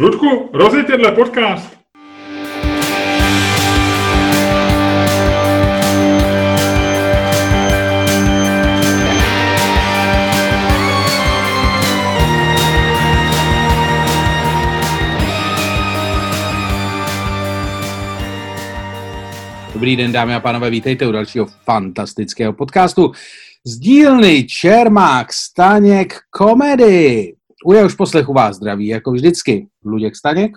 Ludku, rozjeď tenhle podcast. Dobrý den, dámy a pánové, vítejte u dalšího fantastického podcastu z dílny Čermák Staněk Komedy. U jehož poslechu vás zdraví, jako vždycky, Luděk Staněk.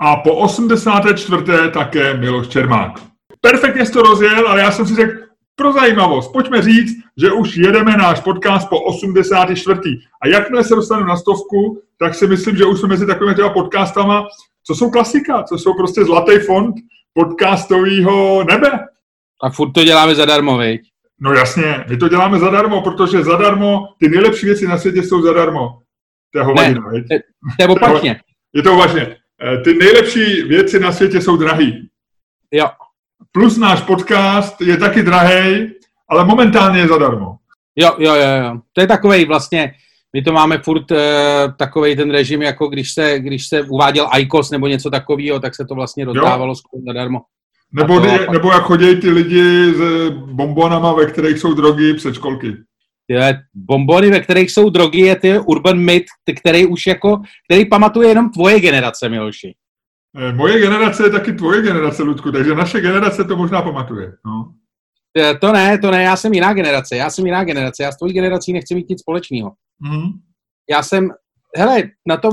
A po 84. také Miloš Čermák. Perfektně jsi to rozjel, ale já jsem si řekl, pro zajímavost, pojďme říct, že už jedeme náš podcast po 84. A jakmile se dostanu na stovku, tak si myslím, že už jsme mezi takovými těma podcastama, co jsou klasika, co jsou prostě zlatý fond podcastového nebe. A furt to děláme zadarmo, viď? No jasně, my to děláme zadarmo, protože zadarmo, ty nejlepší věci na světě jsou zadarmo. To je hovadina, ne, to, to je opačně. Je to opačně. Ty nejlepší věci na světě jsou drahý. Jo. Plus náš podcast je taky drahý, ale momentálně je zadarmo. Jo, jo, jo, jo. To je takový vlastně, my to máme furt uh, takový ten režim, jako když se, když se uváděl ICOS nebo něco takového, tak se to vlastně rozdávalo skoro zadarmo. Nebo, to, je, nebo jak chodí ty lidi s bombonama, ve kterých jsou drogy, předškolky. Je, bombony, ve kterých jsou drogy, je ty urban myth, který už jako, který pamatuje jenom tvoje generace, Miloši. Eh, moje generace je taky tvoje generace, Ludku, takže naše generace to možná pamatuje. No. To ne, to ne, já jsem jiná generace, já jsem jiná generace, já s tvojí generací nechci mít nic společného. Mm. Já jsem, hele, na tom,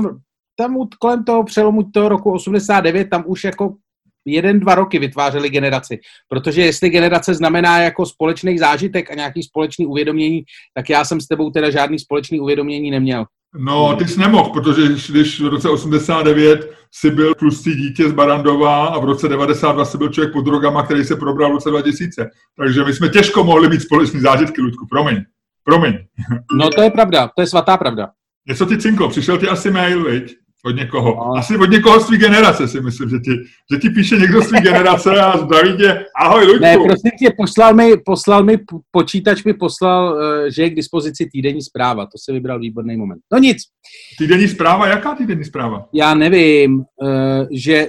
tam kolem toho přelomu toho roku 89, tam už jako jeden, dva roky vytvářeli generaci. Protože jestli generace znamená jako společný zážitek a nějaký společný uvědomění, tak já jsem s tebou teda žádný společný uvědomění neměl. No, ty jsi nemohl, protože když v roce 89 si byl tlustý dítě z Barandova a v roce 92 si byl člověk pod drogama, který se probral v roce 2000. Takže my jsme těžko mohli mít společný zážitky, Ludku, promiň. Promiň. No to je pravda, to je svatá pravda. Něco ti cinklo, přišel ti asi mail, viď? Od někoho. No. Asi od někoho z generace si myslím, že ti, že ti píše někdo z generace a zdraví tě. Ahoj, Luďku. Ne, prosím tě, poslal mi, poslal mi, počítač mi poslal, eh, že je k dispozici týdenní zpráva. To se vybral výborný moment. No nic. Týdenní zpráva? Jaká týdenní zpráva? Já nevím, eh, že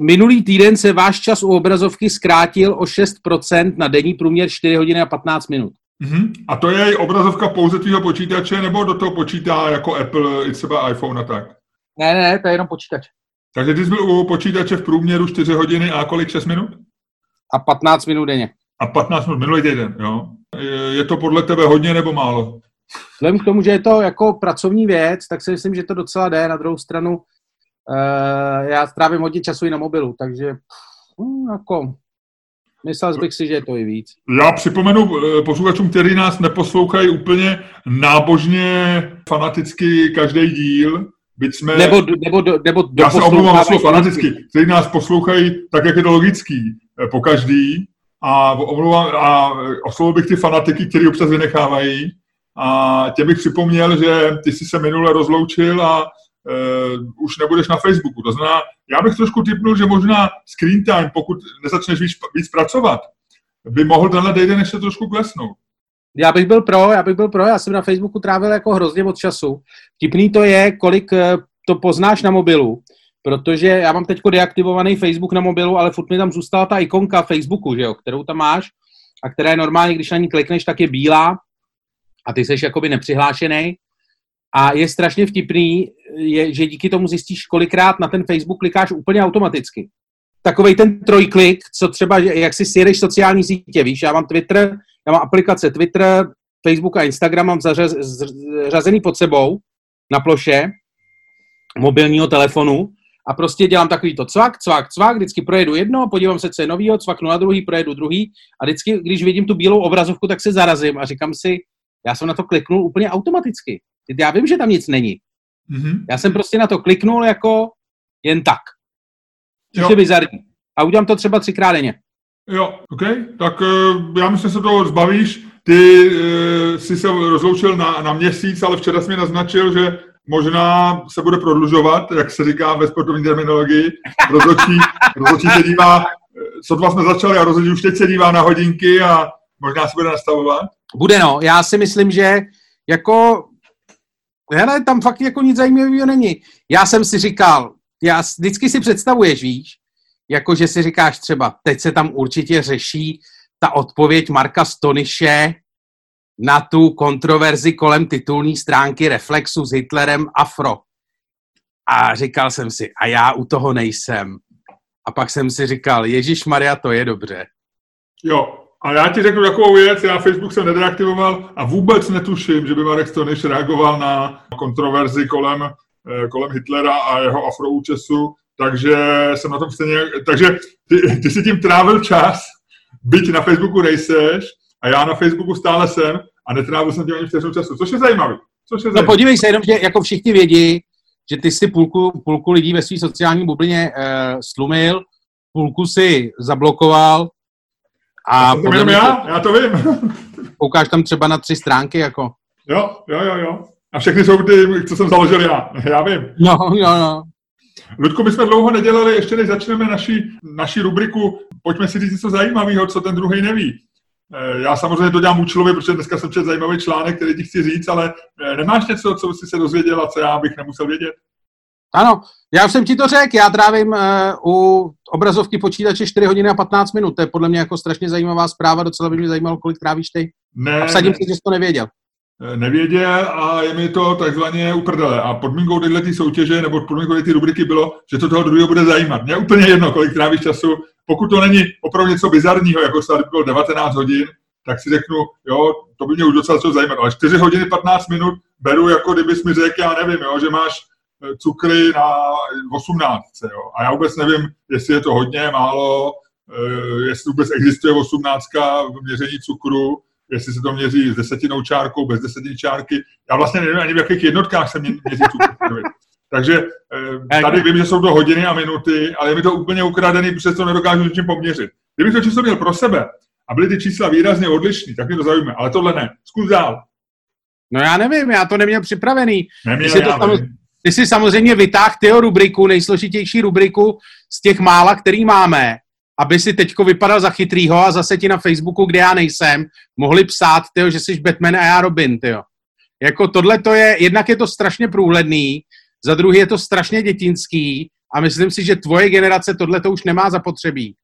minulý týden se váš čas u obrazovky zkrátil o 6% na denní průměr 4 hodiny a 15 minut. Mm-hmm. A to je obrazovka pouze tvýho počítače, nebo do toho počítá jako Apple, i třeba iPhone a tak? Ne, ne, to je jenom počítač. Takže ty jsi byl u počítače v průměru 4 hodiny a kolik, 6 minut? A 15 minut denně. A 15 minut minulý týden, jo? Je to podle tebe hodně nebo málo? Vzhledem k tomu, že je to jako pracovní věc, tak si myslím, že to docela jde. Na druhou stranu, uh, já strávím hodně času i na mobilu, takže hm, jako, myslel bych si, že je to i víc. Já připomenu eh, posluchačům, kteří nás neposlouchají úplně nábožně, fanaticky každý díl, Byť jsme, nebo, nebo, nebo já se omlouvám na slovo fanaticky, kteří nás poslouchají tak, jak je to logický, eh, po každý. A, omlouvám, a oslovil bych ty fanatiky, kteří občas vynechávají. A tě bych připomněl, že ty jsi se minule rozloučil a uh, už nebudeš na Facebooku. To znamená, já bych trošku typnul, že možná screen time, pokud nezačneš víc, víc pracovat, by mohl tenhle týden ještě trošku klesnout. Já bych byl pro, já bych byl pro, já jsem na Facebooku trávil jako hrozně moc času. Tipný to je, kolik eh, to poznáš na mobilu, protože já mám teď deaktivovaný Facebook na mobilu, ale furt mi tam zůstala ta ikonka Facebooku, že jo, kterou tam máš a která je normálně, když na ní klikneš, tak je bílá a ty jsi jakoby nepřihlášený. A je strašně vtipný, je, že díky tomu zjistíš, kolikrát na ten Facebook klikáš úplně automaticky. Takový ten trojklik, co třeba, jak si sjedeš sociální sítě, víš, já mám Twitter, já mám aplikace Twitter, Facebook a Instagram mám zařazený pod sebou na ploše mobilního telefonu a prostě dělám takový to cvak, cvak, cvak, vždycky projedu jedno, podívám se, co je novýho, cvaknu na druhý, projedu druhý a vždycky, když vidím tu bílou obrazovku, tak se zarazím a říkám si, já jsem na to kliknul úplně automaticky. Já vím, že tam nic není. Mm-hmm. Já jsem prostě na to kliknul jako jen tak. Což je bizarní. A udělám to třeba třikrát denně. Jo, OK. Tak uh, já myslím, že se toho zbavíš. Ty uh, jsi se rozloučil na, na měsíc, ale včera jsi mi naznačil, že možná se bude prodlužovat, jak se říká ve sportovní terminologii. Rozhodčí, rozhodčí se dívá, sotva jsme začali a rozhodčí už teď se dívá na hodinky a možná se bude nastavovat. Bude no, já si myslím, že jako hele, tam fakt jako nic zajímavého není. Já jsem si říkal, já vždycky si představuješ, víš, jako že si říkáš třeba, teď se tam určitě řeší ta odpověď Marka Stoniše na tu kontroverzi kolem titulní stránky Reflexu s Hitlerem Afro. A říkal jsem si, a já u toho nejsem. A pak jsem si říkal, Ježíš Maria, to je dobře. Jo, a já ti řeknu takovou věc, já Facebook jsem nedeaktivoval a vůbec netuším, že by Marek Stoniš reagoval na kontroverzi kolem, eh, kolem Hitlera a jeho afroúčesu, takže jsem na tom stejně, takže ty, ty si tím trávil čas, byť na Facebooku nejseš a já na Facebooku stále jsem a netrávil jsem tím ani vteřinu času, což je zajímavý. Což je no podívej se jenom, že jako všichni vědí, že ty si půlku, půlku lidí ve své sociální bublině uh, slumil, půlku si zablokoval a to jenom já, já to vím. Koukáš tam třeba na tři stránky, jako. Jo, jo, jo, jo. A všechny jsou ty, co jsem založil já. Já vím. No, jo, jo. Ludku, my jsme dlouho nedělali, ještě než začneme naši, naši rubriku, pojďme si říct něco zajímavého, co ten druhý neví. Eh, já samozřejmě to dělám účelově, protože dneska jsem četl zajímavý článek, který ti chci říct, ale eh, nemáš něco, co jsi se dozvěděl a co já bych nemusel vědět? Ano, já už jsem ti to řekl, já trávím uh, u obrazovky počítače 4 hodiny a 15 minut, to je podle mě jako strašně zajímavá zpráva, docela by mě zajímalo, kolik trávíš ty. Ne, a vsadím ne. si, že jsi to nevěděl. Eh, nevěděl a je mi to takzvaně uprdele. A podmínkou této soutěže nebo podmínkou této rubriky bylo, že to toho druhého bude zajímat. Mně úplně jedno, kolik trávíš času. Pokud to není opravdu něco bizarního, jako se bylo 19 hodin, tak si řeknu, jo, to by mě už docela co zajímat. Ale 4 hodiny 15 minut beru, jako kdybys mi řekl, já nevím, jo, že máš eh, cukry na 18. Jo. A já vůbec nevím, jestli je to hodně, málo, eh, jestli vůbec existuje 18 v měření cukru, jestli se to měří s desetinou čárkou, bez desetiny čárky. Já vlastně nevím ani v jakých jednotkách se měří cukr. Takže eh, tady vím, že jsou to hodiny a minuty, ale je mi to úplně ukradený, protože to nedokážu ničím poměřit. Kdybych to číslo měl pro sebe a byly ty čísla výrazně odlišné, tak mě to zajímá, ale tohle ne. Zkus dál. No já nevím, já to neměl připravený. Neměl, ty, jsi to samozřejmě, ty jsi samozřejmě vytáhl tyho rubriku, nejsložitější rubriku z těch mála, který máme aby si teďko vypadal za chytrýho a zase ti na Facebooku, kde já nejsem, mohli psát, tyjo, že jsi Batman a já Robin, tyjo. Jako tohle to je, jednak je to strašně průhledný, za druhý je to strašně dětinský a myslím si, že tvoje generace tohle to už nemá zapotřebí.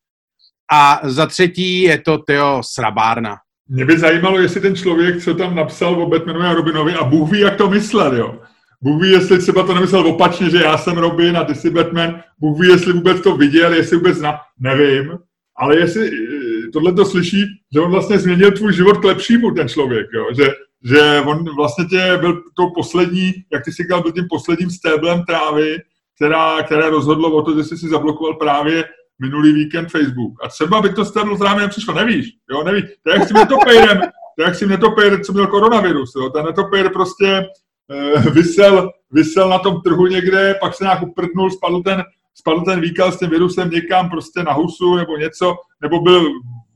A za třetí je to, tyjo, srabárna. Mě by zajímalo, jestli ten člověk, co tam napsal o Batmanovi a Robinovi a Bůh ví, jak to myslel, jo. Bůh ví, jestli třeba to nemyslel opačně, že já jsem Robin a ty jsi Batman. Bůh ví, jestli vůbec to viděl, jestli vůbec zna, nevím. Ale jestli eh, tohle to slyší, že on vlastně změnil tvůj život k lepšímu, ten člověk, jo? Že, že on vlastně tě byl to poslední, jak ty si říkal, byl tím posledním stéblem trávy, která, které rozhodlo o to, že jsi si zablokoval právě minulý víkend Facebook. A třeba by to stéblo trávy nepřišlo, nevíš, jo, nevíš. To je jak s tím netopejrem, to je jak s tím netopejrem, co měl koronavirus, jo. Ten netopejr prostě vysel, vysel na tom trhu někde, pak se nějak uprdnul, spadl ten, spadl ten výkal s tím virusem někam prostě na husu nebo něco, nebo byl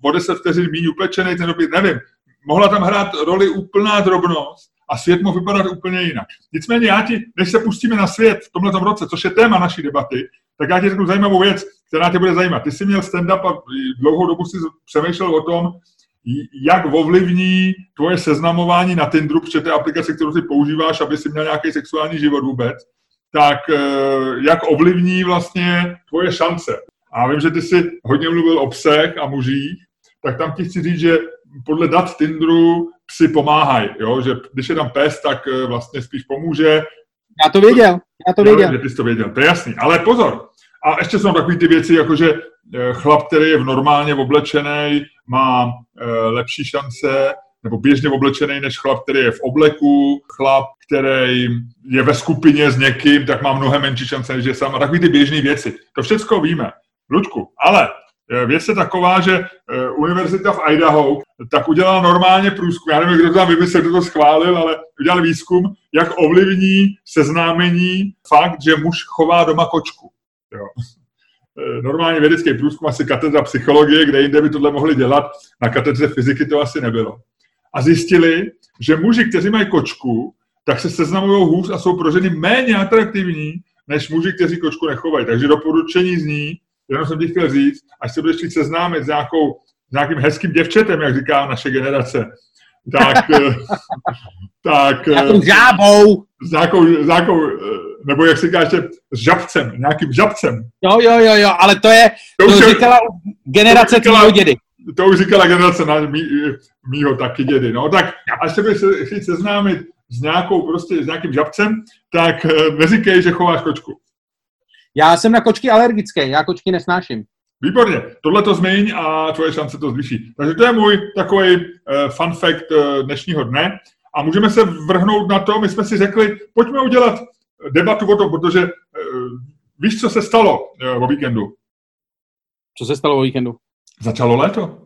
o 10 vteřin méně upečený ten opět, nevím. Mohla tam hrát roli úplná drobnost a svět mohl vypadat úplně jinak. Nicméně já ti, než se pustíme na svět v tomhle roce, což je téma naší debaty, tak já ti řeknu zajímavou věc, která tě bude zajímat. Ty jsi měl stand-up a dlouhou dobu si přemýšlel o tom, jak ovlivní tvoje seznamování na Tinderu, protože to je aplikace, kterou ty používáš, aby si měl nějaký sexuální život vůbec, tak eh, jak ovlivní vlastně tvoje šance. A vím, že ty jsi hodně mluvil o psech a mužích, tak tam ti chci říct, že podle dat Tinderu psi pomáhají, jo? že když je tam pes, tak eh, vlastně spíš pomůže. Já to věděl, já to věděl. Já ty jsi to věděl, to je jasný. Ale pozor, a ještě jsou takové ty věci, jako že chlap, který je v normálně oblečený, má e, lepší šance, nebo běžně oblečený než chlap, který je v obleku, chlap, který je ve skupině s někým, tak má mnohem menší šance, než je sám. A takový ty běžné věci. To všechno víme. Luďku, ale eh, věc je taková, že univerzita v Idaho tak udělala normálně průzkum, já nevím, kdo to tam vymyslel, kdo to schválil, ale udělal výzkum, jak ovlivní seznámení fakt, že muž chová doma kočku. Jo. E, normálně vědecký průzkum, asi katedra psychologie, kde jinde by tohle mohli dělat, na katedře fyziky to asi nebylo. A zjistili, že muži, kteří mají kočku, tak se seznamují hůř a jsou pro ženy méně atraktivní, než muži, kteří kočku nechovají. Takže doporučení zní, jenom jsem ti chtěl říct, až se budeš chtít seznámit s, nějakou, s nějakým hezkým děvčetem, jak říká naše generace, tak... tak Jakou žábou! S nějakou, s nějakou nebo jak se říká ještě, s žabcem, nějakým žabcem. Jo, jo, jo, jo, ale to je, to, to říkala generace tvýho dědy. To už říkala generace na mý, mýho taky dědy, no, tak až se budeš chtít seznámit s nějakou, prostě s nějakým žabcem, tak eh, neříkej, že chováš kočku. Já jsem na kočky alergický, já kočky nesnáším. Výborně, tohle to změň a tvoje šance to zvýší. Takže to je můj takový uh, fun fact uh, dnešního dne. A můžeme se vrhnout na to, my jsme si řekli, pojďme udělat debatu o tom, protože uh, víš, co se stalo uh, o víkendu? Co se stalo o víkendu? Začalo léto.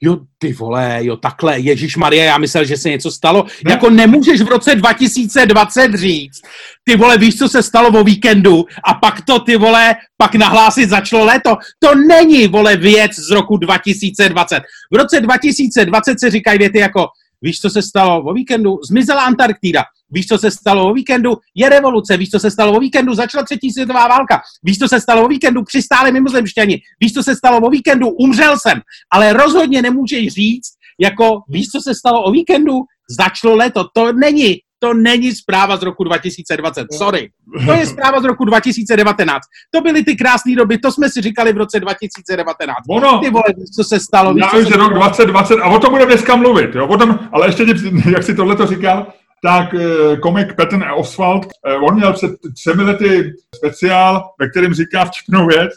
Jo, ty vole, jo, takhle, Ježíš Maria, já myslel, že se něco stalo. Ne? Jako nemůžeš v roce 2020 říct, ty vole, víš, co se stalo o víkendu a pak to, ty vole, pak nahlásit začalo léto. To není, vole, věc z roku 2020. V roce 2020 se říkají věty jako, víš, co se stalo o víkendu? Zmizela Antarktida. Víš, co se stalo o víkendu? Je revoluce. Víš, co se stalo o víkendu? Začala třetí světová válka. Víš, co se stalo o víkendu? Přistáli mimozemšťani. Víš, co se stalo o víkendu? Umřel jsem. Ale rozhodně nemůžeš říct, jako víš, co se stalo o víkendu? Začalo léto. To není. To není zpráva z roku 2020. Sorry. To je zpráva z roku 2019. To byly ty krásné doby, to jsme si říkali v roce 2019. Ono, ty vole, co se stalo. Já že rok 2020, a o tom budeme dneska mluvit, jo, o tom, ale ještě, jak si tohle to říkal, tak eh, komik Patton Oswald, eh, on měl před třemi lety speciál, ve kterém říká vtipnou věc,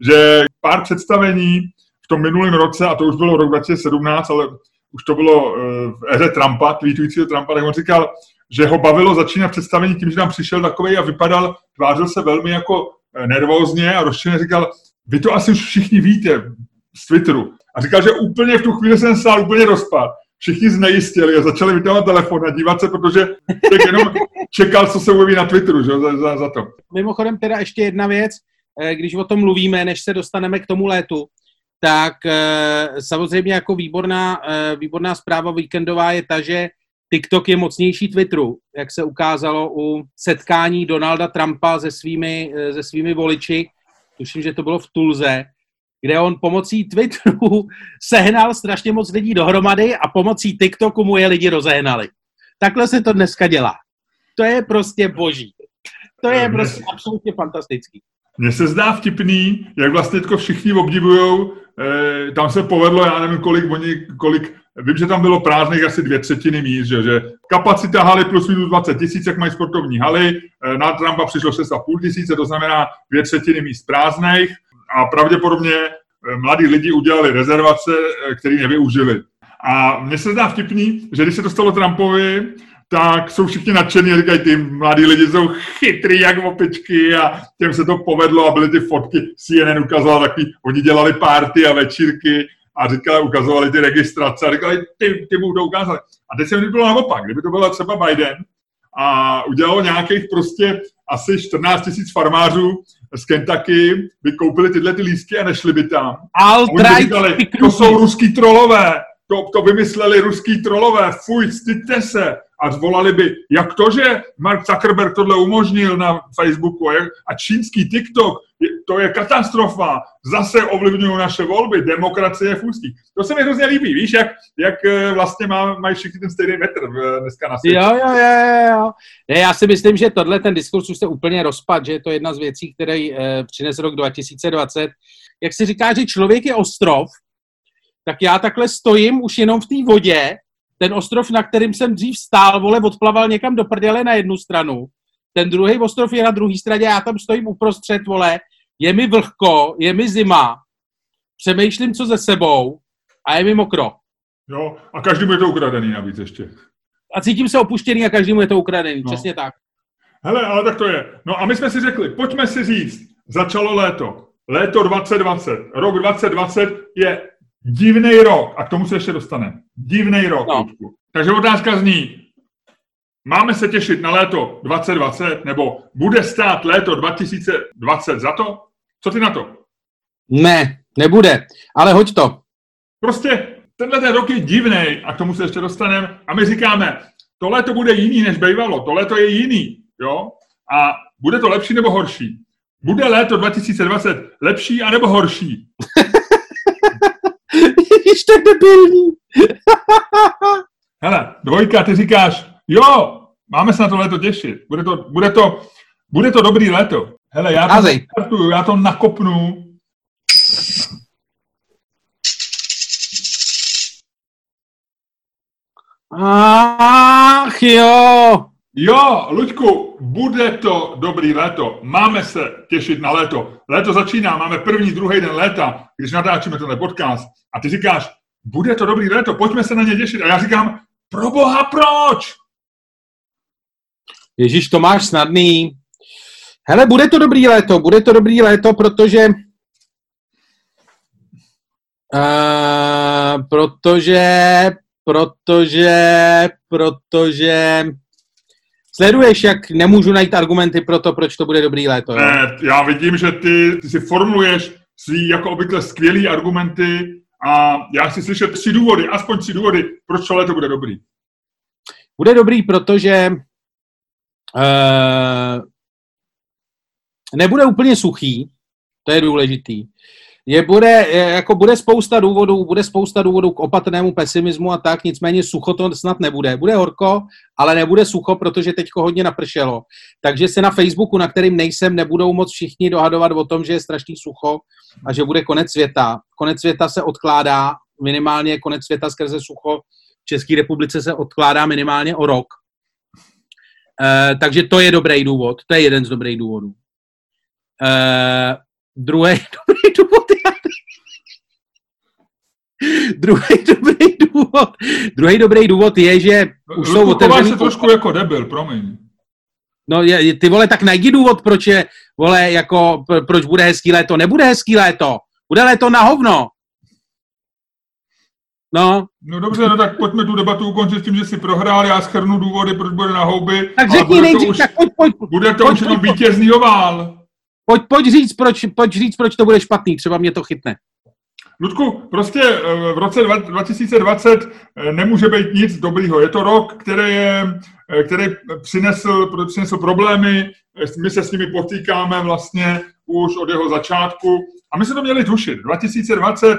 že pár představení v tom minulém roce, a to už bylo rok 2017, ale už to bylo eh, v éře Trumpa, tweetujícího Trumpa, tak on říkal, že ho bavilo začínat představení tím, že tam přišel takový a vypadal, tvářil se velmi jako nervózně a rozčileně říkal, vy to asi už všichni víte z Twitteru. A říkal, že úplně v tu chvíli jsem stál úplně rozpad všichni znejistili a začali vytávat telefon a dívat se, protože tak jenom čekal, co se ujeví na Twitteru že, za, za, za to. Mimochodem teda ještě jedna věc, eh, když o tom mluvíme, než se dostaneme k tomu létu, tak eh, samozřejmě jako výborná, eh, výborná zpráva víkendová je ta, že TikTok je mocnější Twitteru, jak se ukázalo u setkání Donalda Trumpa se svými, se svými voliči. Tuším, že to bylo v Tulze kde on pomocí Twitteru sehnal strašně moc lidí dohromady a pomocí TikToku mu je lidi rozehnali. Takhle se to dneska dělá. To je prostě boží. To je prostě absolutně fantastický. Mně se zdá vtipný, jak vlastně teďko všichni obdivujou, eh, tam se povedlo, já nevím, kolik oni, kolik, vím, že tam bylo prázdných asi dvě třetiny míst, že, že kapacita haly plus minus 20 tisíc, jak mají sportovní haly, eh, na Trumpa přišlo 6,5 tisíce, to znamená dvě třetiny míst prázdných, a pravděpodobně eh, mladí lidi udělali rezervace, eh, které nevyužili. A mně se zdá vtipný, že když se to stalo Trumpovi, tak jsou všichni nadšení a říkají, ty mladí lidi jsou chytrý jak opičky a těm se to povedlo a byly ty fotky, CNN ukazoval takový, oni dělali párty a večírky a říkali, ukazovali ty registrace a říkali, ty, ty budou ukázat. A teď se mi bylo naopak, kdyby to byla třeba Biden a udělalo nějakých prostě asi 14 tisíc farmářů z Kentucky by koupili tyhle ty lístky a nešli by tam. Alt-right říkali, to jsou ruský trolové, to, to vymysleli ruský trolové, fuj, styďte se. A zvolali by, jak to, že Mark Zuckerberg tohle umožnil na Facebooku a, jak, a čínský TikTok, je, to je katastrofa, zase ovlivňují naše volby, demokracie je fůstí. To se mi hrozně líbí, víš, jak, jak eh, vlastně má, mají všichni ten stejný metr eh, dneska na světě. Jo, jo, jo, jo. Ne, já si myslím, že tohle ten diskurs už se úplně rozpad, že je to jedna z věcí, které eh, přines rok 2020. Jak se říká, že člověk je ostrov, tak já takhle stojím už jenom v té vodě, ten ostrov, na kterým jsem dřív stál, vole, odplaval někam do prdele na jednu stranu, ten druhý ostrov je na druhé straně, já tam stojím uprostřed, vole, je mi vlhko, je mi zima, přemýšlím, co ze sebou a je mi mokro. Jo, a každému je to ukradený navíc ještě. A cítím se opuštěný a každému je to ukradený, no. přesně tak. Hele, ale tak to je. No a my jsme si řekli, pojďme si říct, začalo léto. Léto 2020. Rok 2020 je divný rok. A k tomu se ještě dostaneme. Divný rok. No. Takže otázka zní, máme se těšit na léto 2020, nebo bude stát léto 2020 za to? Co ty na to? Ne, nebude, ale hoď to. Prostě tenhle ten rok je divný a k tomu se ještě dostaneme a my říkáme, to léto bude jiný než bývalo, to léto je jiný, jo? A bude to lepší nebo horší? Bude léto 2020 lepší anebo horší? Víš, to je debilní. Hele, dvojka, ty říkáš, jo, máme se na to léto těšit. Bude to, bude to Bude to dobrý léto. Hele, já to, startuju, já to nakopnu. Ach jo! Jo, Luďku, bude to dobrý léto. Máme se těšit na léto. Léto začíná, máme první, druhý den léta, když natáčíme tenhle podcast. A ty říkáš, bude to dobrý léto, pojďme se na ně těšit. A já říkám, pro boha, proč? Ježíš, to máš snadný. Hele, bude to dobrý léto, bude to dobrý léto, protože uh, protože protože protože Sleduješ, jak nemůžu najít argumenty pro to, proč to bude dobrý léto? Jo? Ne, já vidím, že ty, ty si formuluješ svý jako obvykle skvělý argumenty a já chci slyšet tři důvody, aspoň tři důvody, proč to léto bude dobrý. Bude dobrý, protože uh, nebude úplně suchý, to je důležitý je, bude, jako bude spousta důvodů, bude spousta důvodů k opatrnému pesimismu a tak, nicméně sucho to snad nebude. Bude horko, ale nebude sucho, protože teďko hodně napršelo. Takže se na Facebooku, na kterým nejsem, nebudou moc všichni dohadovat o tom, že je strašný sucho a že bude konec světa. Konec světa se odkládá, minimálně konec světa skrze sucho v České republice se odkládá minimálně o rok. E, takže to je dobrý důvod, to je jeden z dobrých důvodů. E, druhý dobrý důvod druhý dobrý důvod, druhý dobrý důvod je, že už jsou otevřený... se trošku jako debil, promiň. No, je, ty vole, tak najdi důvod, proč je, vole, jako, proč bude hezký léto. Nebude hezký léto. Bude léto na hovno. No. No dobře, no tak pojďme tu debatu ukončit s tím, že si prohrál, já schrnu důvody, proč bude na houby. Tak řekni nejdřív, tak pojď, pojď. Bude to pojď, už jenom vítězný ovál. Pojď, pojď, říct, proč, pojď říct, proč to bude špatný, třeba mě to chytne. Ludku, prostě eh, v roce 2020 eh, nemůže být nic dobrýho. Je to rok, který, je, eh, který přinesl, přinesl problémy, my se s nimi potýkáme vlastně už od jeho začátku a my se to měli tušit. 2020,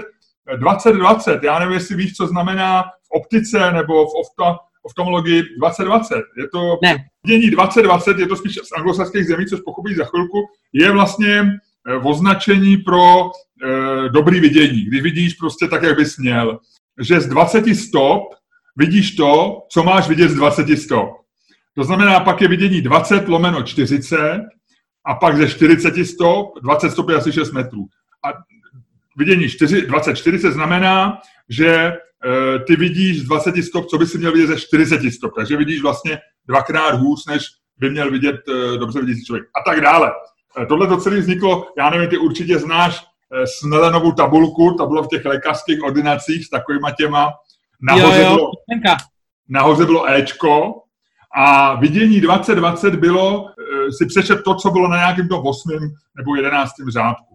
2020, já nevím, jestli víš, co znamená v optice nebo v ofta, oftalmologii 2020. Je to ne. dění 2020, je to spíš z anglosaských zemí, což pochopí za chvilku, je vlastně označení pro e, dobrý vidění, kdy vidíš prostě tak, jak bys měl. Že z 20 stop vidíš to, co máš vidět z 20 stop. To znamená, pak je vidění 20 lomeno 40 a pak ze 40 stop, 20 stop je asi 6 metrů. A vidění 4, 20, 40 znamená, že ty vidíš z 20 stop, co by si měl vidět ze 40 stop. Takže vidíš vlastně dvakrát hůř, než by měl vidět e, dobře vidící člověk. A tak dále. E, tohle to celé vzniklo, já nevím, ty určitě znáš Eh, Snellenovou tabulku, to bylo v těch lékařských ordinacích s takovýma těma. Nahoře, jo, jo. Bylo, nahoře bylo Ečko a vidění 2020 bylo si přečet to, co bylo na nějakém tom 8. nebo 11. řádku.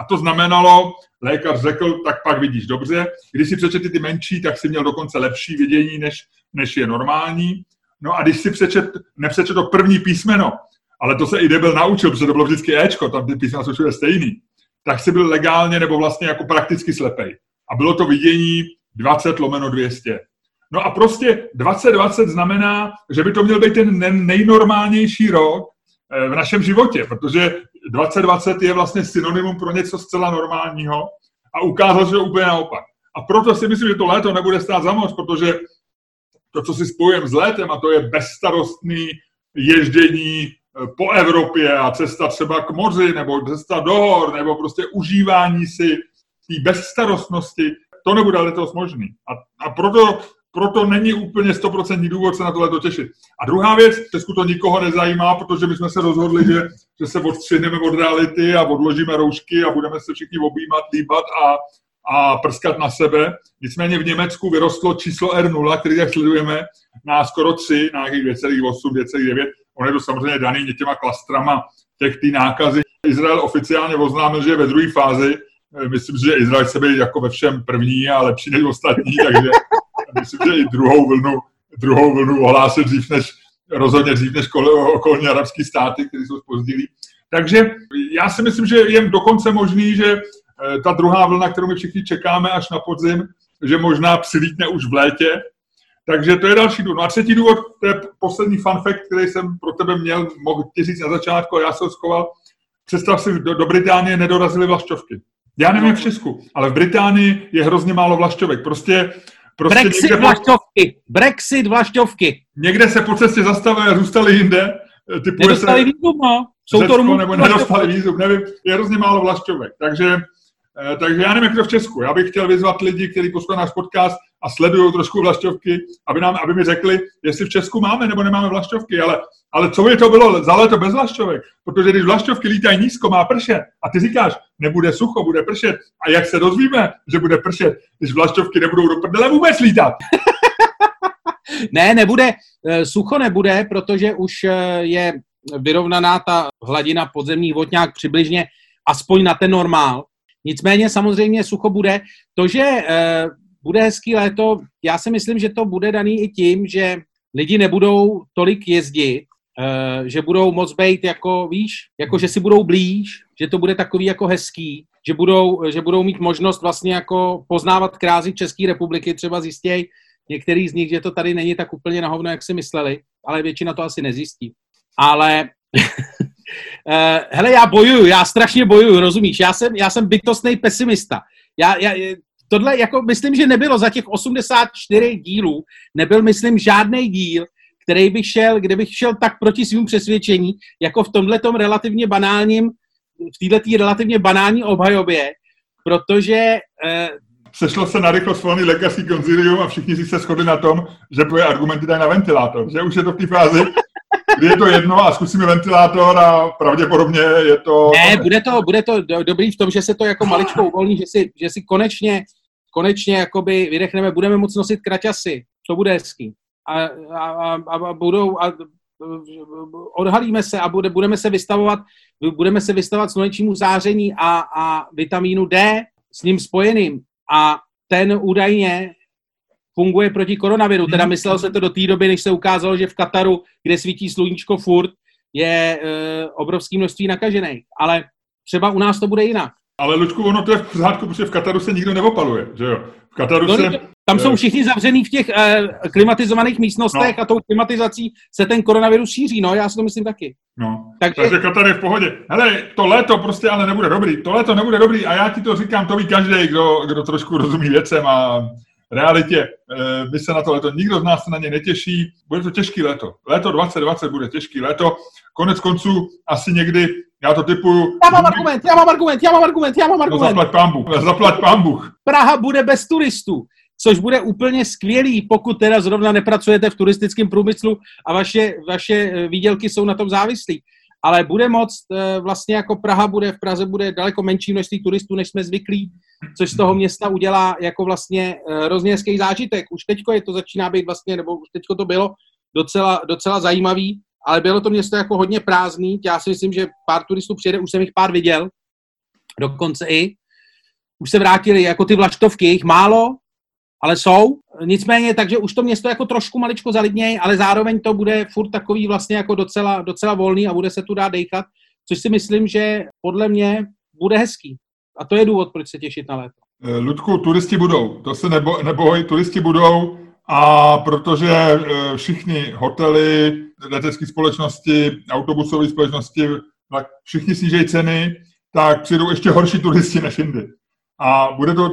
A to znamenalo, lékař řekl, tak pak vidíš dobře. Když si přečet ty menší, tak si měl dokonce lepší vidění, než, než je normální. No a když si přečet, nepřečet to první písmeno, ale to se i debil naučil, protože to bylo vždycky Ečko, tam ty písmena jsou všude stejný tak si byl legálně nebo vlastně jako prakticky slepej. A bylo to vidění 20 lomeno 200. No a prostě 2020 znamená, že by to měl být ten nejnormálnější rok eh, v našem životě, protože 2020 je vlastně synonymum pro něco zcela normálního a ukázal se to úplně naopak. A proto si myslím, že to léto nebude stát za moc, protože to, co si spojujeme s létem, a to je bezstarostný ježdění Eh, po Evropě a cesta třeba k moři, nebo cesta do hor, nebo prostě užívání si té bezstarostnosti, to nebude letos možný. A, a proto, proto není úplně stoprocentní důvod se na to leto těšit. A druhá věc, v Česku to nikoho nezajímá, protože my jsme se rozhodli, že, že se odstřihneme od reality a odložíme roušky a budeme se všichni objímat, líbat a, a prskat na sebe. Nicméně v Německu vyrostlo číslo R0, který jak sledujeme, na skoro 3, na nějakých 2,8, 2,9 On je to samozřejmě daný těma klastrama těch tý nákazy. Izrael oficiálně oznámil, že je ve druhé fázi. Myslím, že Izrael chce být jako ve všem první a lepší než ostatní, takže myslím, že i druhou vlnu, druhou vlnu ohlásil dřív než, rozhodně dřív než okolní arabské státy, které jsou spozdilí. Takže já si myslím, že je dokonce možný, že eh, ta druhá vlna, kterou my všichni čekáme až na podzim, že možná přilítne už v létě, Takže to je další důvod. No a třetí důvod, to je poslední fun fact, který jsem pro tebe měl, mohl ti říct na začátku, já jsem ho schoval. Představ si, do, do Británie nedorazily vlašťovky. Já nevím v Česku, ale v Británii je hrozně málo vlašťovek. Prostě, prostě Brexit někde vlašťovky. Brexit vlašťovky. Někde se po cestě zastavili a zůstali jinde. Typu nedostali se, vízum, no. Jsou to nebo nedostali vízum, nevím. Je hrozně málo vlašťovek. Takže Eh, takže já nevím, jak to v Česku. Já bych chtěl vyzvat lidi, kteří poslouchají náš podcast a sledují trošku vlašťovky, aby, nám, aby mi řekli, jestli v Česku máme nebo nemáme vlašťovky. Ale, ale co by to bylo za léto bez vlašťovek? Protože když vlašťovky lítají nízko, má pršet a ty říkáš, nebude sucho, bude pršet. A jak se dozvíme, že bude pršet, když vlašťovky nebudou do prdele vůbec lítat? ne, nebude, eh, sucho nebude, protože už eh, je vyrovnaná ta hladina podzemních vod nějak přibližně aspoň na ten normál. Nicméně samozřejmě sucho bude. To, že e, bude hezký léto, já si myslím, že to bude daný i tím, že lidi nebudou tolik jezdit, e, že budou moc být jako, víš, jako že si budou blíž, že to bude takový jako hezký, že budou, že budou mít možnost vlastně jako poznávat krásy České republiky, třeba zjistějí některý z nich, že to tady není tak úplně na hovno, jak si mysleli, ale většina to asi nezjistí. Ale Uh, hele, já bojuju, já strašně bojuju, rozumíš? Já jsem, já jsem bytostný pesimista. Já, já, tohle, jako myslím, že nebylo za těch 84 dílů, nebyl, myslím, žádný díl, který by šel, kde bych šel tak proti svým přesvědčení, jako v tomhle relativně banálním, v této relativně banální obhajobě, protože uh, sešlo se na rychlost volný lékařský konzilium a všichni si se shodli na tom, že tvoje argumenty dají na ventilátor. Že už je to v té fázi, kdy je to jedno a zkusíme ventilátor a pravděpodobně je to... Ne, bude to, bude to do, dobrý v tom, že se to jako maličko uvolní, že si, že si konečně, konečně jakoby vydechneme, budeme moct nosit kraťasy, to bude hezký. A, a, a, a budou, a, odhalíme se a bude, budeme se vystavovat, budeme se vystavovat slunečnímu záření a, a vitamínu D s ním spojeným. A ten údajně funguje proti koronaviru. Teda hmm. myslelo se to do té doby, než se ukázalo, že v Kataru, kde svítí sluníčko furt, je e, obrovské množství nakažených. Ale třeba u nás to bude jinak. Ale Lučku, ono to je v pořádku, protože v Kataru se nikdo neopaluje, že jo? V Kataru no, se... Tam jsou všichni zavřený v těch e, klimatizovaných místnostech no. a tou klimatizací se ten koronavirus šíří, no, já si to myslím taky. No, takže, takže Katar je v pohodě. Hele, to léto prostě ale nebude dobrý, to léto nebude dobrý a já ti to říkám, to ví každý, kdo, kdo trošku rozumí věcem a realitě. Eh, my se na to leto, nikdo z nás se na ně netěší. Bude to těžký léto. Léto 2020 bude těžký léto. Konec konců asi někdy, já to typuju... Já mám argument, já mám argument, já mám argument, já mám no, argument. No zaplať Bůh, zaplať Bůh. Praha bude bez turistů což bude úplně skvělý, pokud teda zrovna nepracujete v turistickém průmyslu a vaše, vaše eh, výdělky jsou na tom závislí. Ale bude moc, eh, vlastně jako Praha bude, v Praze bude daleko menší množství turistů, než jsme zvyklí což z toho města udělá jako vlastně eh, hrozně zážitek. Už teďko je to začíná být vlastně, nebo už teďko to bylo docela, docela zajímavý, ale bylo to město jako hodně prázdný. Já si myslím, že pár turistů přijede, už jsem jich pár viděl, dokonce i. Už se vrátili, jako ty vlaštovky, jich málo, ale jsou. Nicméně, takže už to město jako trošku maličko zalidněj, ale zároveň to bude furt takový vlastně jako docela, docela volný a bude se tu dát dejkat, což si myslím, že podle mě bude hezký. A to je důvod, proč se těšit na léto. Eh, Ludku, turisti budou, to se nebo, neboj, turisti budou a protože eh, všichni hotely, letecké společnosti, autobusové společnosti, tak všichni snížejí ceny, tak přijdou ještě horší turisti než jindy. A bude to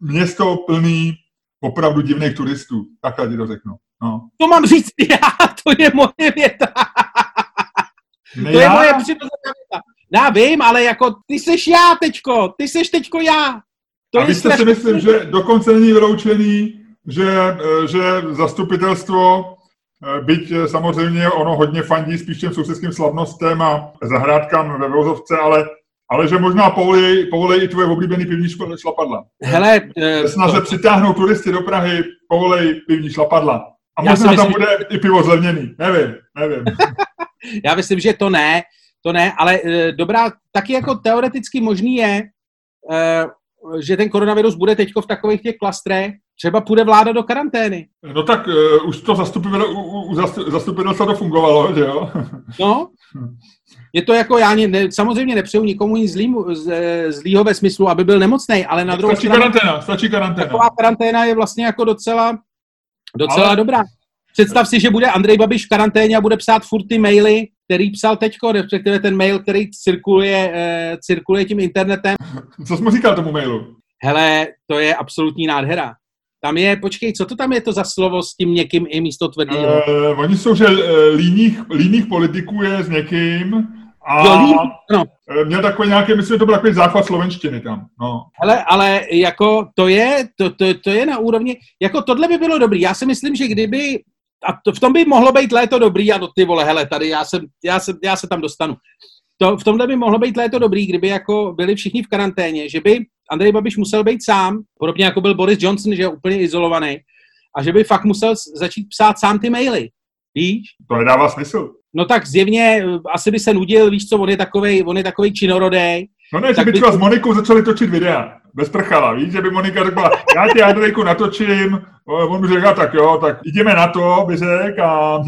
město plný opravdu divných turistů. Takhle ti to řeknu. No. To mám říct já, to je moje věta. Ne to já? je moje přirozená věta. Já vím, ale jako ty seš já teďko, ty seš teďko já. To a vy jste si myslím, že dokonce není vyloučený, že, eh, že zastupitelstvo, eh, byť eh, samozřejmě ono hodně fandí spíš těm sousedským slavnostem a zahrádkám ve vozovce, ale, ale že možná povolí, povolí i tvoje oblíbený pivní šlapadla. Hele, uh, snaze přitáhnout turisty do Prahy, povolej pivní šlapadla. A možná myslím, tam bude i pivo zlevněný. Nevím, nevím. Já myslím, že to ne to ne, ale e, dobrá, taky jako teoreticky možný je, e, že ten koronavirus bude teď v takových těch klastrech, třeba půjde vláda do karantény. No tak uh, už to zastupitelstvo u, u zastupitelstva to fungovalo, že jo? No, je to jako, já ne, samozřejmě nepřeju nikomu nic zlýmu, z, zlýho ve smyslu, aby byl nemocný, ale na druhou stranu... karanténa, stačí karanténa. Taková karanténa je vlastně jako docela, Docela Ale... dobrá. Představ si, že bude Andrej Babiš v karanténě a bude psát furt ty maily, který psal teďko, respektive ten mail, který cirkuluje, uh, cirkuluje tím internetem. Co jsi mu říkal tomu mailu? Hele, to je absolutní nádhera. Tam je, počkej, co to tam je to za slovo s tím někým i místo tvrdého? Uh, oni jsou, že uh, líných, líných politiků je s někým a jo, no. měl takový nějaký, myslím, že to byl takový záchvat slovenštiny tam. No. Hele, ale jako to je, to, to, to je na úrovni, jako tohle by bylo dobrý. Já si myslím, že kdyby, a to, v tom by mohlo být léto dobrý a do ty vole, hele, tady já, jsem, já, se, já se tam dostanu. To, v tomhle by mohlo být léto dobrý, kdyby jako byli všichni v karanténě, že by Andrej Babiš musel být sám, podobně jako byl Boris Johnson, že je úplně izolovaný, a že by fakt musel začít psát sám ty maily. Víš? To nedává smysl. No tak zjevně eh, asi by se nudil, víš co, on je takovej, on je takovej činorodej. No ne, že by třeba s Monikou začali točit videa, bez prchala, víš, že by Monika řekla, já ti Andrejku natočím, on by řekl, tak jo, tak jdeme na to, by řekl, a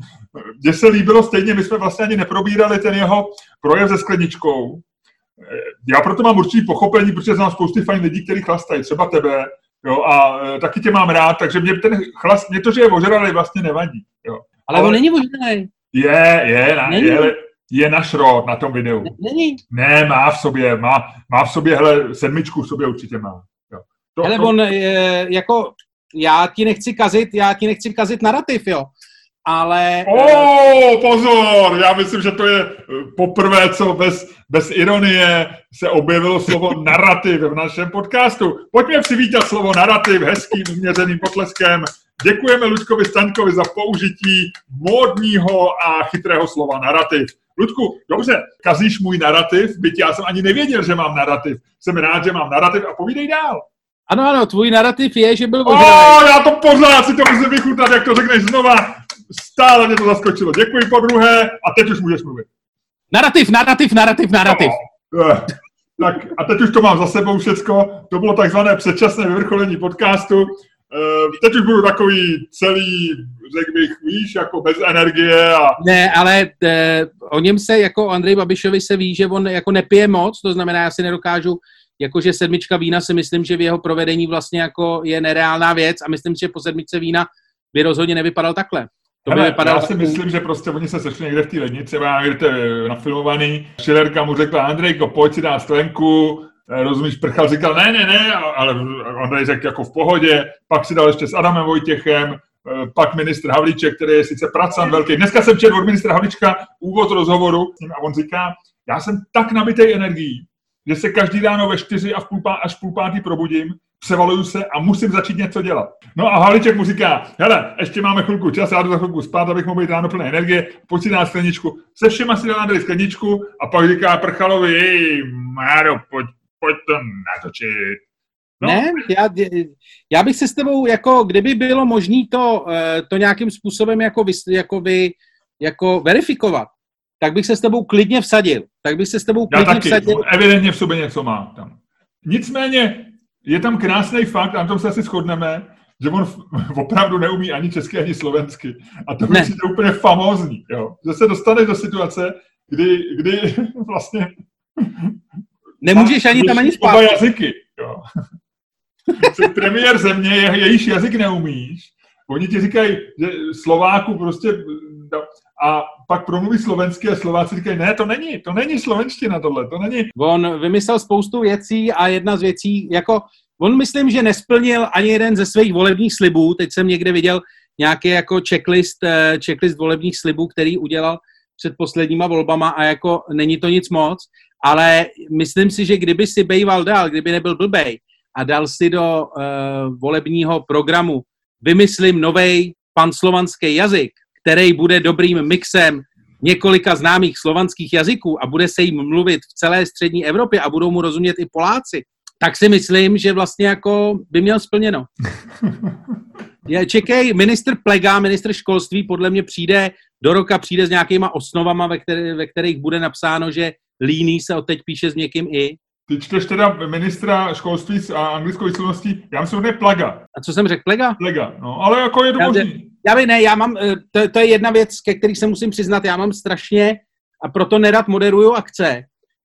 mně se líbilo stejně, my jsme vlastně ani neprobírali ten jeho projev se skleničkou, já proto mám určitý pochopení, protože znám spousty fajn lidí, kteří chlastají, třeba tebe, jo, a e, taky tě mám rád, takže mě ten chlast, mě to, že je ožralý, vlastně nevadí, jo. Ale, Ale on není ožralý. Je, je, na, není. je, je na šrot na tom videu. Není. Ne, má v sobě, má, má v sobě, hele, sedmičku v sobě určitě má. Jo. To, hele, to... on, je, jako, já ti nechci kazit, já ti nechci kazit narrativ, jo ale... O, oh, pozor! Já myslím, že to je eh, poprvé, co bez, bez ironie se objevilo slovo narrativ v našem podcastu. Pojďme přivítat slovo narrativ hezkým změřeným potleskem. Děkujeme Ludkovi Staňkovi za použití módního a chytrého slova narrativ. Ludku, dobře, kazíš můj narrativ, byť já jsem ani nevěděl, že mám narrativ. Jsem rád, že mám narrativ a povídej dál. Ano, ano, tvůj narrativ je, že byl oh, já to pořád si to musím vychutat, jak to řekneš znova. Stále mě to zaskočilo. Děkuji po druhé a teď už můžeš mluvit. Narrativ, narrativ, narrativ, narrativ. No, eh, tak a teď už to mám za sebou všecko. To bylo takzvané předčasné vyvrcholení podcastu. Eh, teď už budu takový celý, řekl bych, víš, jako bez energie. A... Ne, ale e, o něm se, jako o Andrej Babišovi se ví, že on jako nepije moc, to znamená, já si nedokážu jakože sedmička vína si myslím, že v jeho provedení vlastně jako je nereálná věc a myslím, že po sedmičce vína by rozhodně nevypadal takhle. To Hele, vypadalo... Já si myslím, že prostě oni se sešli někde v té lednici, třeba někde nafilmovaný. Šilerka mu řekla, Andrejko, pojď si dát stlenku, eh, rozumíš, prchal, říkal, ne, ne, ne, ale Andrej řekl jako v pohodě, pak si dal ještě s Adamem Vojtěchem, eh, pak ministr Havlíček, který je sice pracan velký. Dneska jsem četl od ministra Havlíčka úvod rozhovoru a on říká, já jsem tak nabitej energií, že se každý ráno ve čtyři a v půl pá, až v půl pátý probudím, převaluju se a musím začít něco dělat. No a Haliček mu říká, hele, ještě máme chvilku čas, já jdu za chvilku spát, abych mohl být ráno plné energie, pojď si dát skleničku. Se všema si dá skleničku a pak říká Prchalovi, jej, Máro, pojď, pojď to natočit. No. Ne, já, já bych se s tebou, jako kdyby bylo možné to, eh, to nějakým způsobem jako, vy, jako, vy, jako verifikovat, tak bych se s tebou klidně vsadil. Tak bych se s tebou klidně Já taky, vsadil. evidentně v sobě něco má tam. Nicméně je tam krásný fakt, a na tom se asi shodneme, že on opravdu neumí ani česky, ani slovensky. A to je úplně famózní, jo? že se dostane do situace, kdy, kdy vlastně... Nemůžeš ani tam ani spát. jazyky, jo. Jsi premiér země, je, jejíž jazyk neumíš, oni ti říkají, že Slováku prostě a pak promluví slovensky a Slováci říkají, ne, to není, to není slovenština tohle, to není. On vymyslel spoustu věcí a jedna z věcí, jako on myslím, že nesplnil ani jeden ze svých volebních slibů, teď jsem někde viděl nějaký jako checklist, eh, checklist volebních slibů, který udělal před posledníma volbama a jako není to nic moc, ale myslím si, že kdyby si bejval dal, kdyby nebyl blbej a dal si do uh, volebního programu vymyslím novej panslovanský jazyk, který bude dobrým mixem několika známých slovanských jazyků a bude se jim mluvit v celé střední Evropě a budou mu rozumět i Poláci, tak si myslím, že vlastně jako by měl splněno. Je, čekej, ministr Plega, ministr školství, podle mě přijde, do roka přijde s nějakýma osnovama, ve, které, ve kterých bude napsáno, že líný se od teď píše s někým i. Ty čteš teda ministra školství a anglickou výslovností, já myslím, že je Plaga. A co jsem řekl, Plega? Plega, no, ale jako je to možný. Já by ne, já mám, eh, to, to je jedna věc, ke který se musím přiznat, já mám strašně, a proto nerad moderuju akce,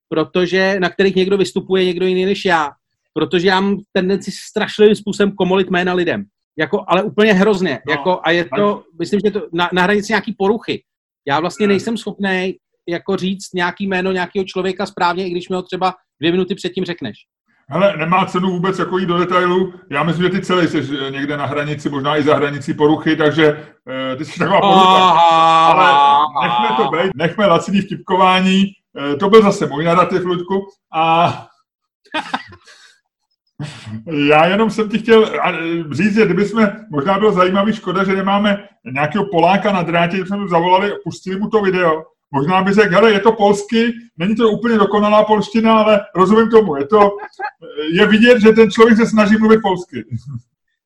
protože na kterých někdo vystupuje, někdo jiný než já, protože já mám tendenci strašlivým způsobem komolit jména lidem. Jako, ale úplně hrozně. No, jako, a je to, myslím, že to na, na hranici nějaký poruchy. Já vlastně nejsem schopný jako říct nějaký jméno nějakého člověka správně, i když mi ho třeba dvě minuty předtím řekneš. Hele, nemá cenu vůbec jako jít do detailu. Já myslím, že ty celý jsi někde na hranici, možná i za hranici poruchy, takže eh, ty jsi taková porucha. Ale nechme to být, nechme laciný vtipkování. Eh, to byl zase můj narrativ, Ludku. A já jenom jsem ti chtěl říct, že kdyby jsme, možná bylo zajímavý, škoda, že nemáme nějakého Poláka na drátě, že jsme mu zavolali, pustili mu to video, Možná by řekl, hele, je to polsky, není to úplně dokonalá polština, ale rozumím tomu. Je to, je vidět, že ten člověk se snaží mluvit polsky.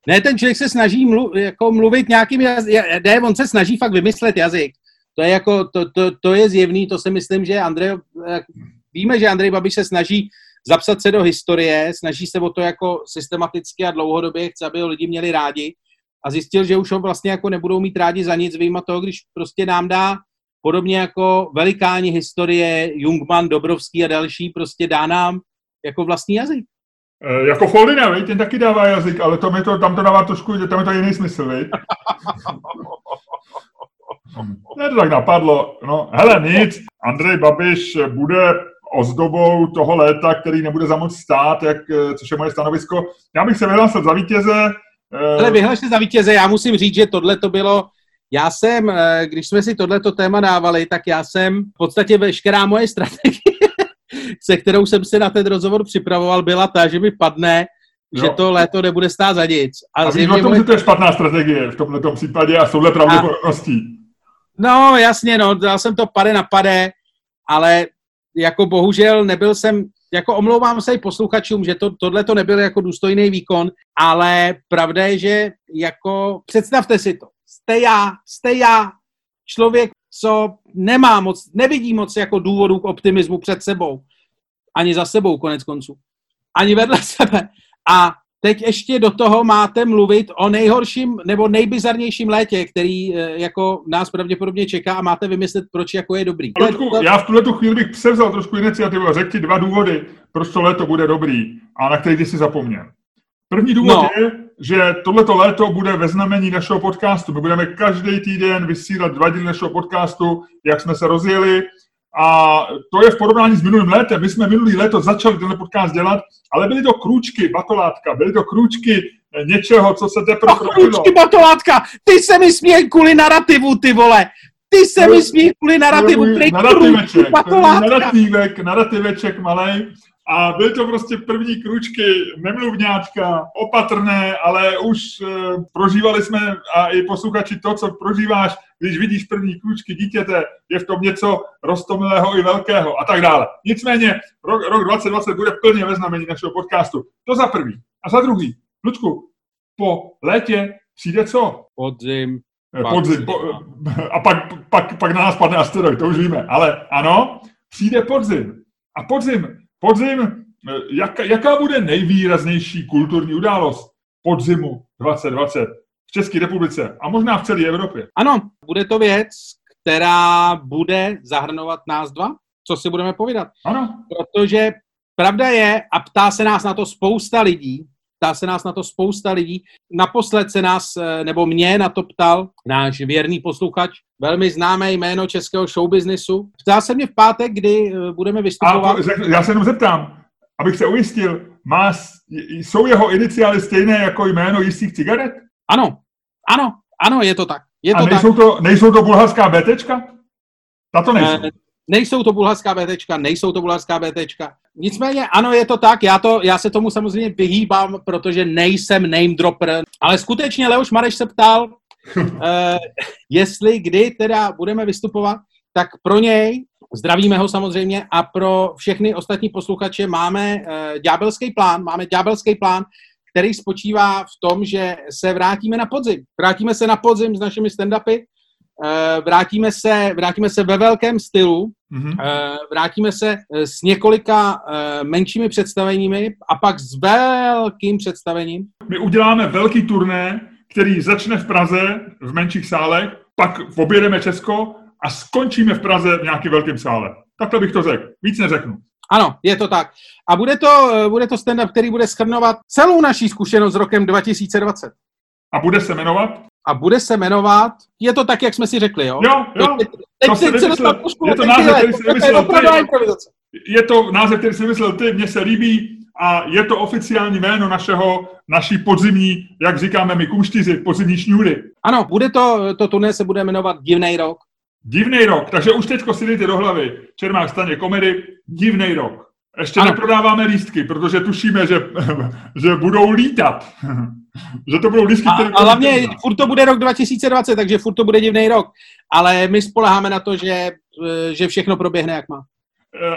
Ne, ten člověk se snaží mlu, jako mluvit nějakým jazykem, ne, on se snaží fakt vymyslet jazyk. To je jako, to, to, to je zjevný, to si myslím, že Andrej, víme, že Andrej Babiš se snaží zapsat se do historie, snaží se o to jako systematicky a dlouhodobě, chce, aby ho lidi měli rádi a zjistil, že už ho vlastně jako nebudou mít rádi za nic, vyjma toho, když prostě nám dá podobně jako velikáni historie, Jungmann, Dobrovský a další, prostě dá nám jako vlastní jazyk. E, jako Foldina, vej, ten taky dává jazyk, ale to mi to, tam to dává trošku, tam je to jiný smysl, vej. Ne, to tak napadlo. No, hele, nic. Andrej Babiš bude ozdobou toho léta, který nebude za moc stát, jak, eh, což je moje stanovisko. Já bych se vyhlásil za vítěze. Ale vyhlaš se za vítěze, já musím říct, že tohle to bylo já jsem, eh, když jsme si tohleto téma dávali, tak já jsem v podstatě veškerá moje strategie, se kterou jsem se na ten rozhovor připravoval, byla ta, že mi padne, jo. že to léto nebude stát za nic. A, a víš o tom, moje... že to je špatná strategie v tomto případě a touhle pravděpodobností. No, jasně, no, dal jsem to pade na pade, ale jako bohužel nebyl jsem, jako omlouvám se i posluchačům, že to, tohle to nebyl jako důstojný výkon, ale pravda je, že jako představte si to, jste já, jste já, člověk, co nemá moc, nevidí moc jako důvodů k optimismu před sebou, ani za sebou konec konců, ani vedle sebe. A teď ještě do toho máte mluvit o nejhorším nebo nejbizarnějším létě, který eh, jako nás pravděpodobně čeá a máte vymyslet, proč jako je dobrý. Ludku, já v tuhle chvíli bych převzal trošku iniciativu a řekl ti dva důvody, proč to léto bude dobrý a na který ty si zapomněl. První důvod no. je, že tohleto léto bude ve znamení našeho podcastu. My budeme každý týden vysílat dva díly našeho podcastu, jak jsme se rozjeli. A to je v porovnání s minulým létem. My jsme minulý léto začali tenhle podcast dělat, ale byly to krůčky batolátka, byly to krůčky něčeho, co se teprve oh, krůčky batolátka, ty se mi směj kvůli narrativu, ty vole. Ty se mi směj kvůli narrativu, narativeček, narativek, narativeček malej. A byly to prostě první kručky, nemluvňáčka, opatrné, ale už e, prožívali jsme a i posluchači to, co prožíváš, když vidíš první kručky dítěte, je v tom něco rostomilého i velkého a tak dále. Nicméně rok, rok 2020 bude plně ve znamení našeho podcastu. To za prvý. A za druhý, Lučku, po létě přijde co? Podzim. Eh, podzim. Po, a pak, pak, pak na nás padne asteroid, to už víme. Ale ano, přijde podzim. A podzim Podzim, eh, jak, jaká bude nejvýraznější kulturní událost podzimu 2020 v České republice a možná v celé Evropě? Ano, bude to věc, která bude zahrnovat nás dva, co si budeme povídat. Ano. Protože pravda je, a ptá se nás na to spousta lidí, ptá se nás na to spousta lidí. Naposled se nás, eh, nebo mě na to ptal náš věrný posluchač, velmi známé jméno českého showbiznisu. Ptá se mě v pátek, kdy eh, budeme vystupovat. A to, já se jenom zeptám, abych se ujistil, má, jsou jeho iniciály stejné jako jméno jistých cigaret? Ano, ano, ano, je to tak. Je to A nejsou, tak. To, nejsou to bulharská BTčka? to nejsou. E, nejsou to bulharská BTčka, nejsou to bulharská BTčka. Nicméně, ano, je to tak, já, to, já se tomu samozřejmě vyhýbám, protože nejsem name dropper, ale skutečně Leoš Mareš se ptal, uh, jestli kdy teda budeme vystupovat, tak pro něj, zdravíme ho samozřejmě, a pro všechny ostatní posluchače máme uh, ďábelský plán, máme ďábelský plán, který spočívá v tom, že se vrátíme na podzim. Vrátíme se na podzim s našimi stand-upy, vrátíme se, vrátíme se ve velkém stylu, mm-hmm. vrátíme se eh, s několika menšími představeními a pak s velkým představením. My uděláme velký turné, který začne v Praze v menších sálech, pak objedeme Česko a skončíme v Praze v nějakém velkém sále. Takhle bych to řekl. Víc neřeknu. Ano, je to tak. A bude to, bude to stand-up, který bude schrnovat celou naší zkušenost s rokem 2020. A bude se jmenovat? A bude se jmenovat, je to tak, jak jsme si řekli, jo? Jo, jo. Teď, To si vymyslel. Je to název, který si vymyslel ty. Je to název, který si vymyslel ty, mně se líbí a je to oficiální jméno našeho, naší podzimní, jak říkáme my kumštíři, podzimní šňůry. Ano, bude to, to turné se bude jmenovat Divnej rok. Divnej rok, takže už teďko si dejte do hlavy. Čermák staně komedy, divnej rok. Ještě Ano. neprodáváme lístky, protože tušíme, že, že budou lítat. že to budou A, které... a hlavně furt to bude rok 2020, takže furt to bude divný rok. Ale my spoleháme na to, že, eh, že všechno proběhne, jak má.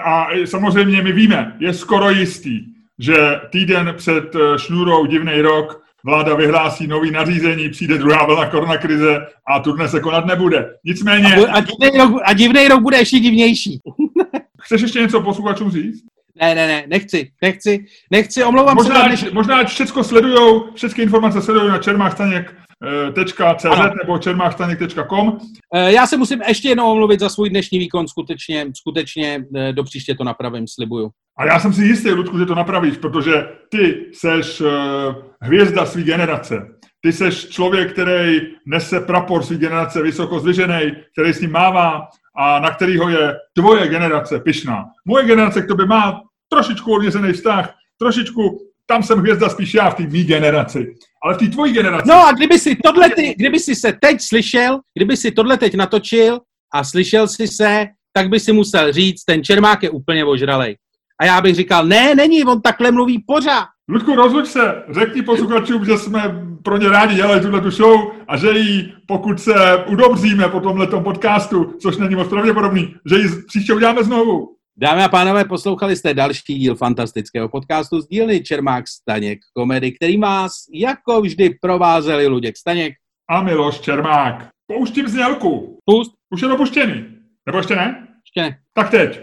A samozřejmě my víme, je skoro jistý, že týden před eh, šnůrou divnej rok vláda vyhlásí nový nařízení, přijde druhá vlna koronakrize a turné se konat nebude. Nicméně, A, bu- a, divný rok, a divný rok bude ještě divnější. chceš ještě něco posluchačům říct? Ne, ne, ne, nechci, nechci, nechci, omlouvám se. Možná, ať, dnešní- možná ať všecko sledujou, všechny informace sledují na čermáchstaněk.cz Ano. nebo čermáchstaněk.com. Eh, Já se musím ještě jednou omluvit za svůj dnešní výkon, skutečně, skutečně eh, do příště to napravím, slibuju. A já jsem si jistý, Ludku, že to napravíš, protože ty seš hvězda své generace. Ty seš člověk, který nese prapor své generace vysoko zdvižený, který s ním mává a na kterýho je tvoje generace pyšná. Moje generace k tobě má trošičku odvězený vztah, trošičku, tam jsem hvězda spíš já v té mý generaci. Ale v té tvojí generaci... No a kdyby si tohle, ty, kdyby si se teď slyšel, kdyby si tohle teď natočil a slyšel si se, tak by si musel říct, ten Čermák je úplně ožralej. A já bych říkal, ne, není, on takhle mluví pořád. Ludku, rozluč se, řekni posluchačům, že jsme pro ně rádi dělali tuhle tu show a že ji, pokud se udobříme po tomhletom podcastu, což není moc pravděpodobný, že ji příště uděláme znovu. Dámy a pánové, poslouchali jste další díl fantastického podcastu z dílny Čermák Staněk komedy, který vás jako vždy provázeli Luděk Staněk. A Miloš Čermák. Pouštím znělku. Pust, Už je to puštěný. Nebo ještě ne? ještě ne. Tak teď.